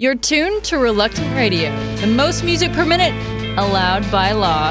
You're tuned to Reluctant Radio, the most music per minute allowed by law.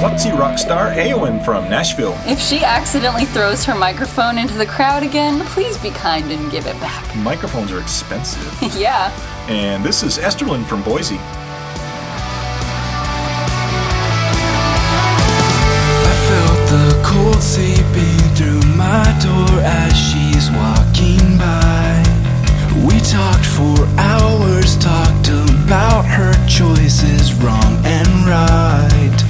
klutzy rock star Awen from Nashville. If she accidentally throws her microphone into the crowd again, please be kind and give it back. Microphones are expensive. yeah. And this is Esterlin from Boise. I felt the cold seeping through my door as she's walking by. We talked for hours, talked about her choices, wrong and right.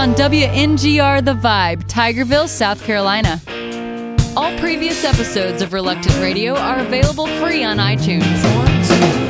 on WNGR The Vibe, Tigerville, South Carolina. All previous episodes of Reluctant Radio are available free on iTunes.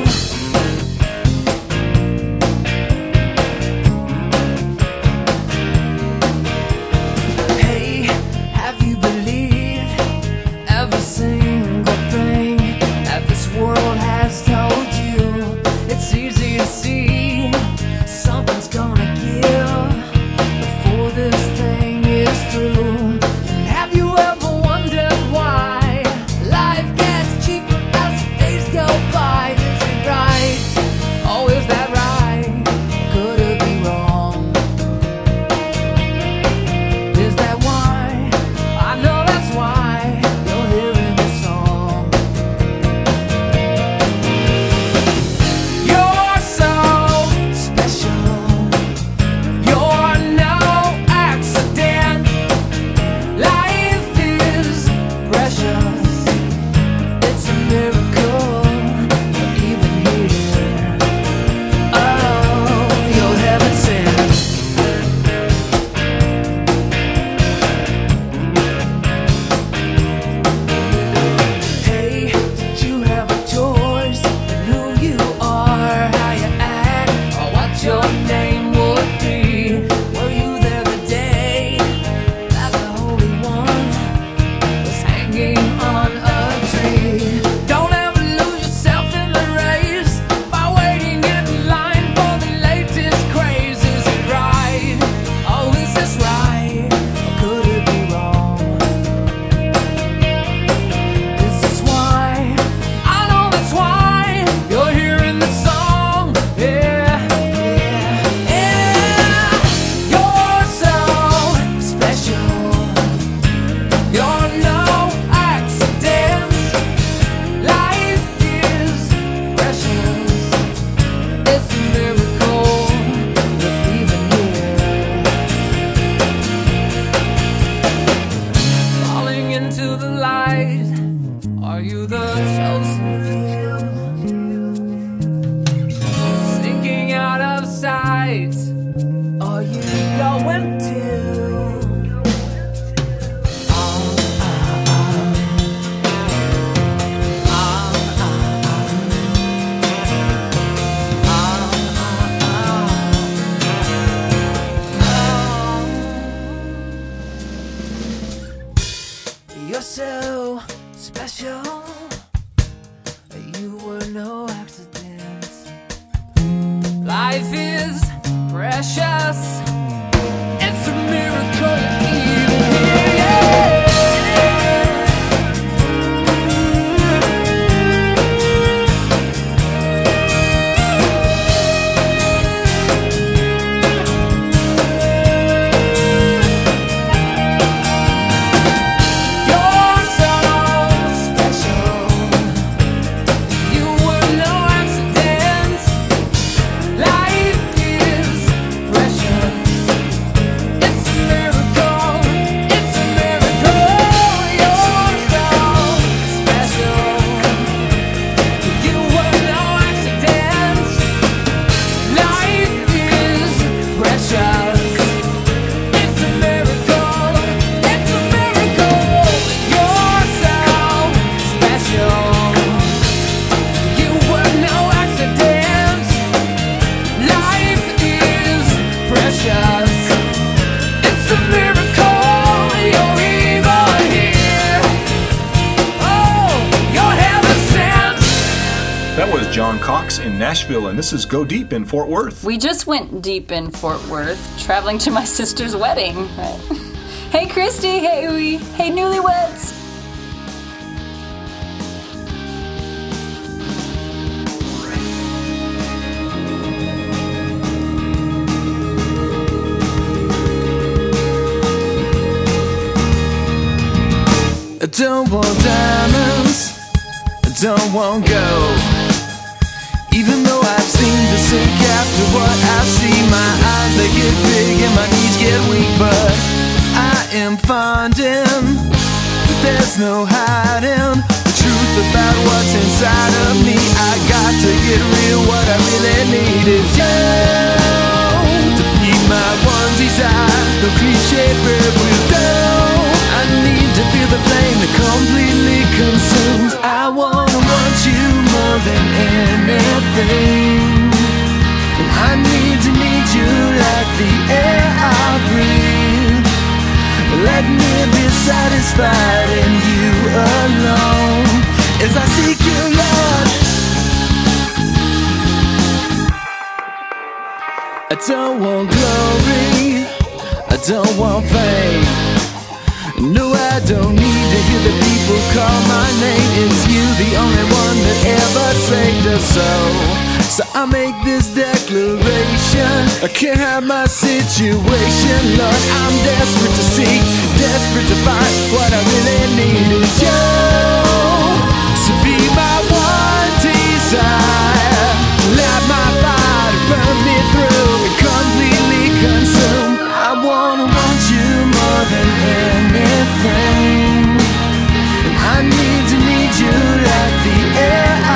Nashville, and this is Go Deep in Fort Worth. We just went deep in Fort Worth, traveling to my sister's wedding. Right? hey, Christy. Hey, Uwe. Hey, newlyweds. I don't want diamonds, I don't want gold. Even though I've seen the sick after what I see, my eyes they get big and my knees get weak, but I am finding that there's no hiding the truth about what's inside of me. I got to get real, what I really need is you to be my one desire. No cliche bird will do. I need to feel the flame that completely consumes. I wanna want you more than anything. And I need to need you like the air I breathe. Let me be satisfied in you alone as I seek you, Lord. I don't want glory, I don't want fame. I don't need to hear the people call my name. It's you, the only one that ever saved us so. So I make this declaration. I can't have my situation, Lord. I'm desperate to see, desperate to find what I really need is you to be my one desire. Let my fire burn me through and completely consume. I wanna want you more than And I need to need you like the air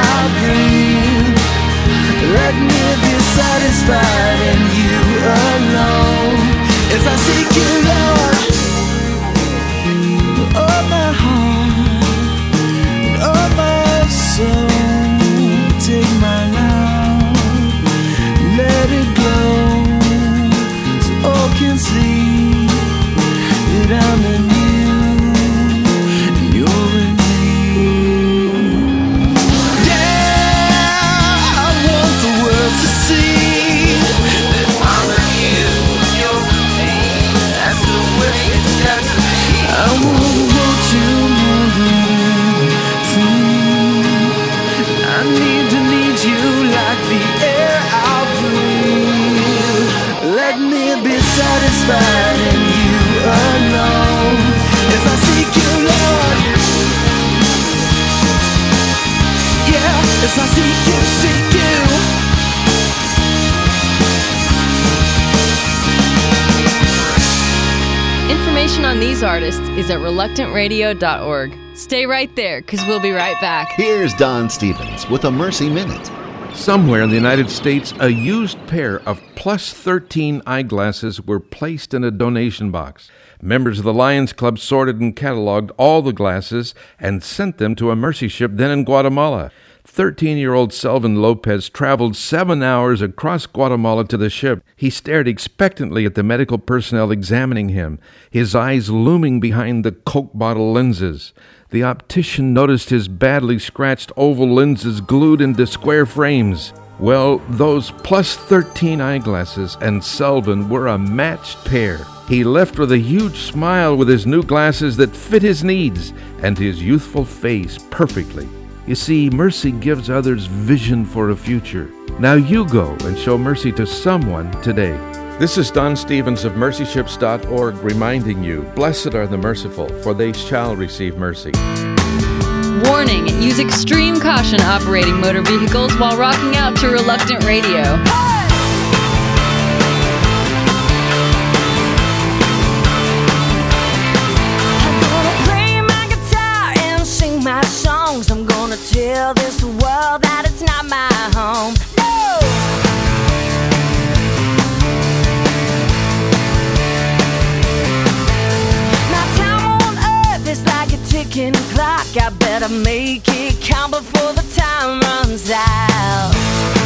on these artists is at reluctantradio.org. Stay right there, because we'll be right back. Here's Don Stephens with a Mercy Minute. Somewhere in the United States, a used pair of plus 13 eyeglasses were placed in a donation box. Members of the Lions Club sorted and cataloged all the glasses and sent them to a mercy ship then in Guatemala. 13 year old Selvin Lopez traveled seven hours across Guatemala to the ship. He stared expectantly at the medical personnel examining him, his eyes looming behind the Coke bottle lenses. The optician noticed his badly scratched oval lenses glued into square frames. Well, those plus 13 eyeglasses and Selvin were a matched pair. He left with a huge smile with his new glasses that fit his needs and his youthful face perfectly. You see, mercy gives others vision for a future. Now you go and show mercy to someone today. This is Don Stephens of mercyships.org reminding you Blessed are the merciful, for they shall receive mercy. Warning use extreme caution operating motor vehicles while rocking out to reluctant radio. I'm tell this world that it's not my home. No! My time on earth is like a ticking clock. I better make it count before the time runs out.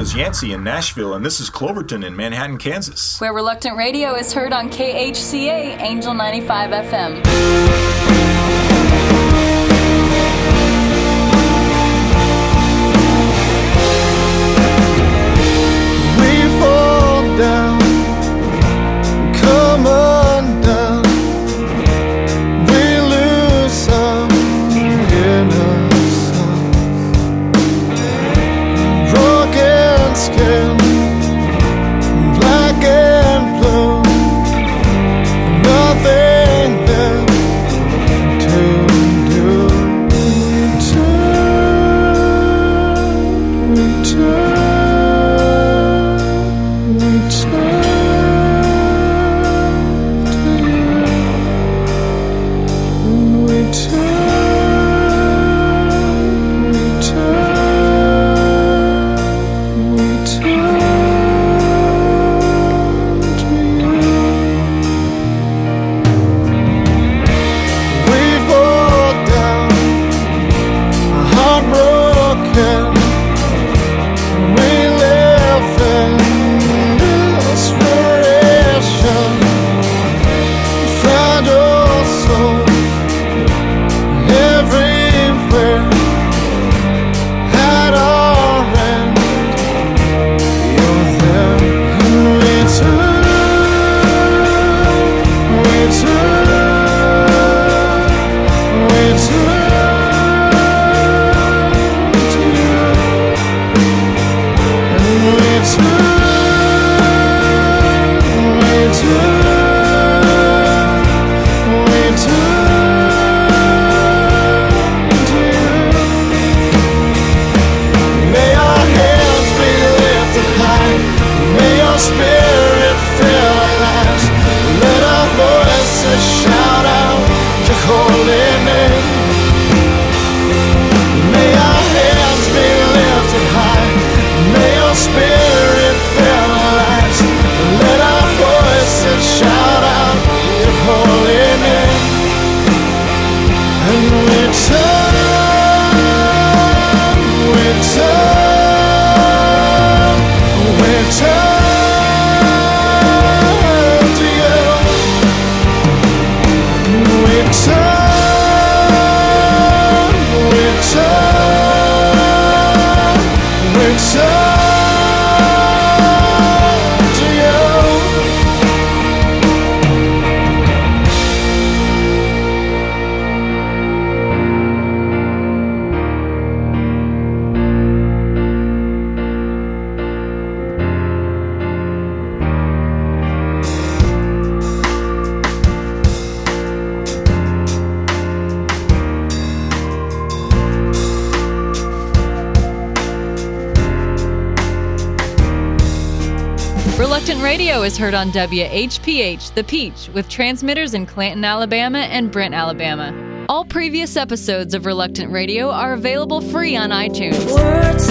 is Yancey in Nashville, and this is Cloverton in Manhattan, Kansas. Where Reluctant Radio is heard on KHCA Angel 95 FM. Is heard on WHPH, The Peach, with transmitters in Clanton, Alabama and Brent, Alabama. All previous episodes of Reluctant Radio are available free on iTunes. Words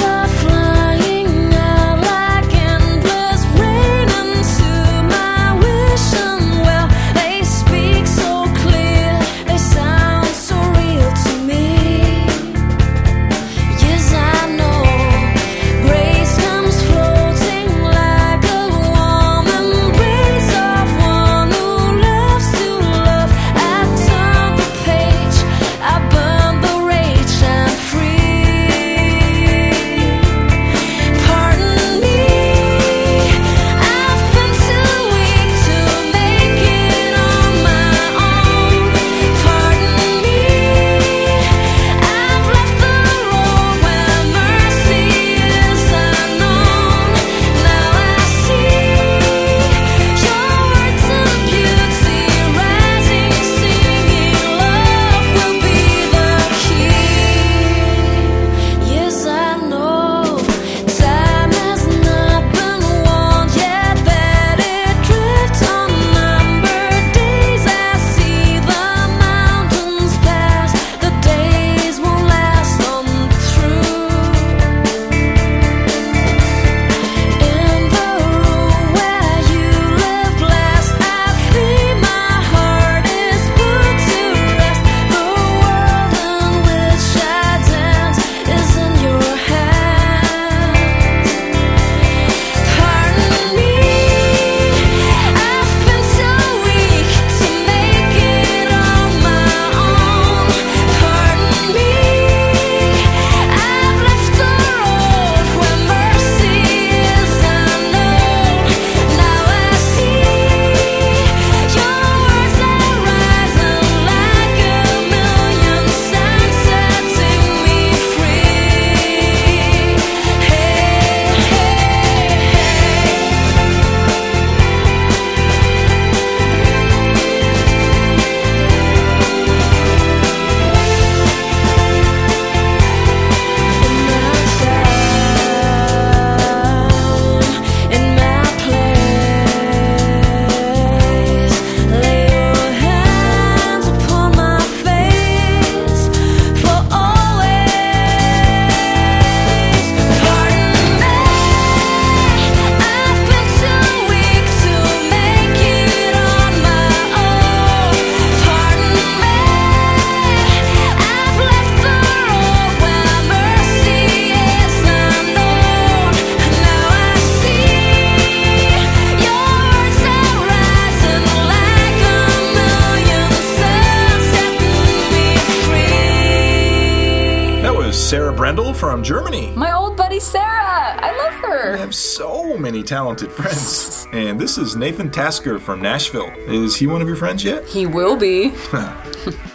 talented friends. And this is Nathan Tasker from Nashville. Is he one of your friends yet? He will be.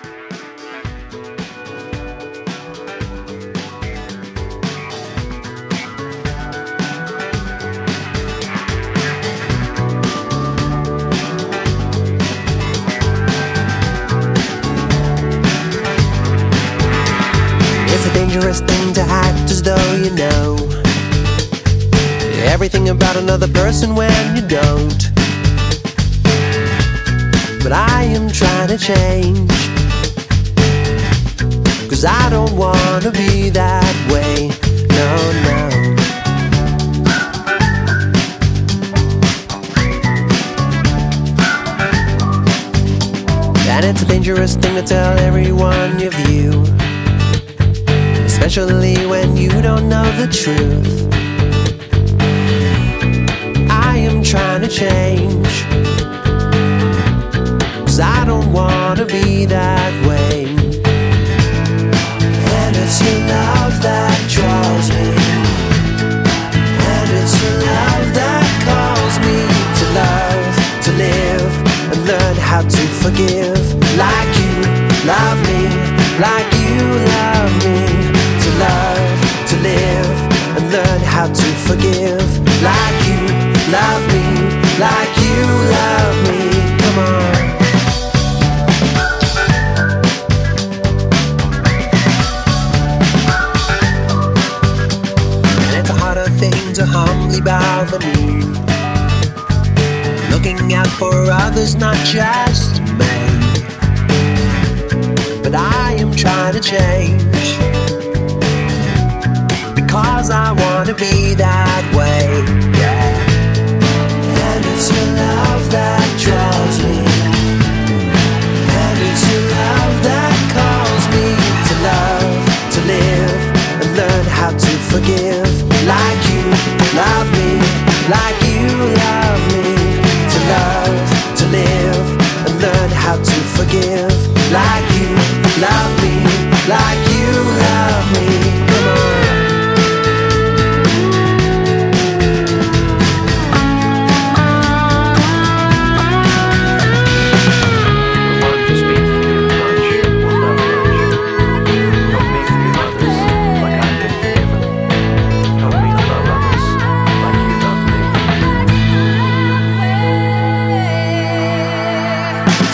person when you don't. But I am trying to change. Cause I don't wanna be that way. No, no. And it's a dangerous thing to tell everyone your view. Especially when you don't know the truth. Trying to change. Cause I don't wanna be that way. And it's your love that draws me. And it's your love that calls me to love, to live, and learn how to forgive. Like you love me, like you love me. To love, to live, and learn how to forgive. Like you love Bow the knee. looking out for others, not just me. But I am trying to change because I wanna be that way.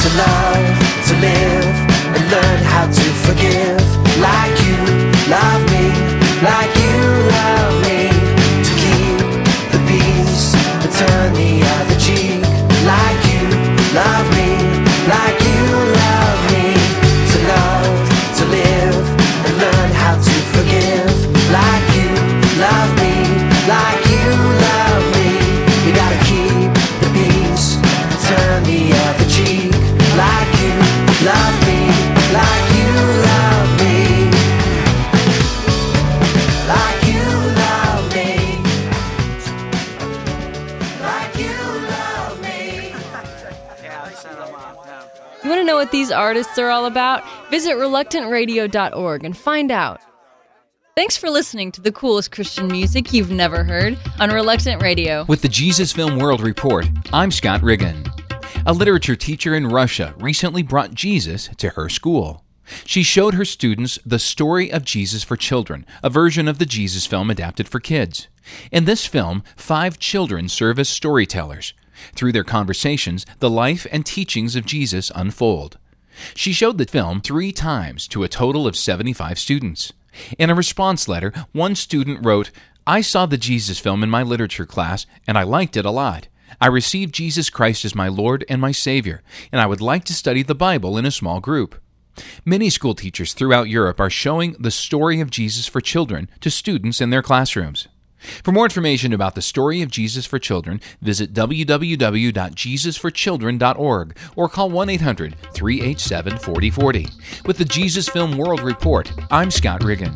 To love, to live, and learn how to forgive. Like you love me, like you these artists are all about? Visit reluctantradio.org and find out. Thanks for listening to the coolest Christian music you've never heard on Reluctant Radio. With the Jesus Film World Report, I'm Scott Riggin. A literature teacher in Russia recently brought Jesus to her school. She showed her students the story of Jesus for children, a version of the Jesus film adapted for kids. In this film, five children serve as storytellers. Through their conversations, the life and teachings of Jesus unfold. She showed the film three times to a total of 75 students. In a response letter, one student wrote, I saw the Jesus film in my literature class and I liked it a lot. I received Jesus Christ as my Lord and my Savior, and I would like to study the Bible in a small group. Many school teachers throughout Europe are showing the story of Jesus for children to students in their classrooms. For more information about the story of Jesus for children, visit www.jesusforchildren.org or call 1 800 387 4040. With the Jesus Film World Report, I'm Scott Riggin.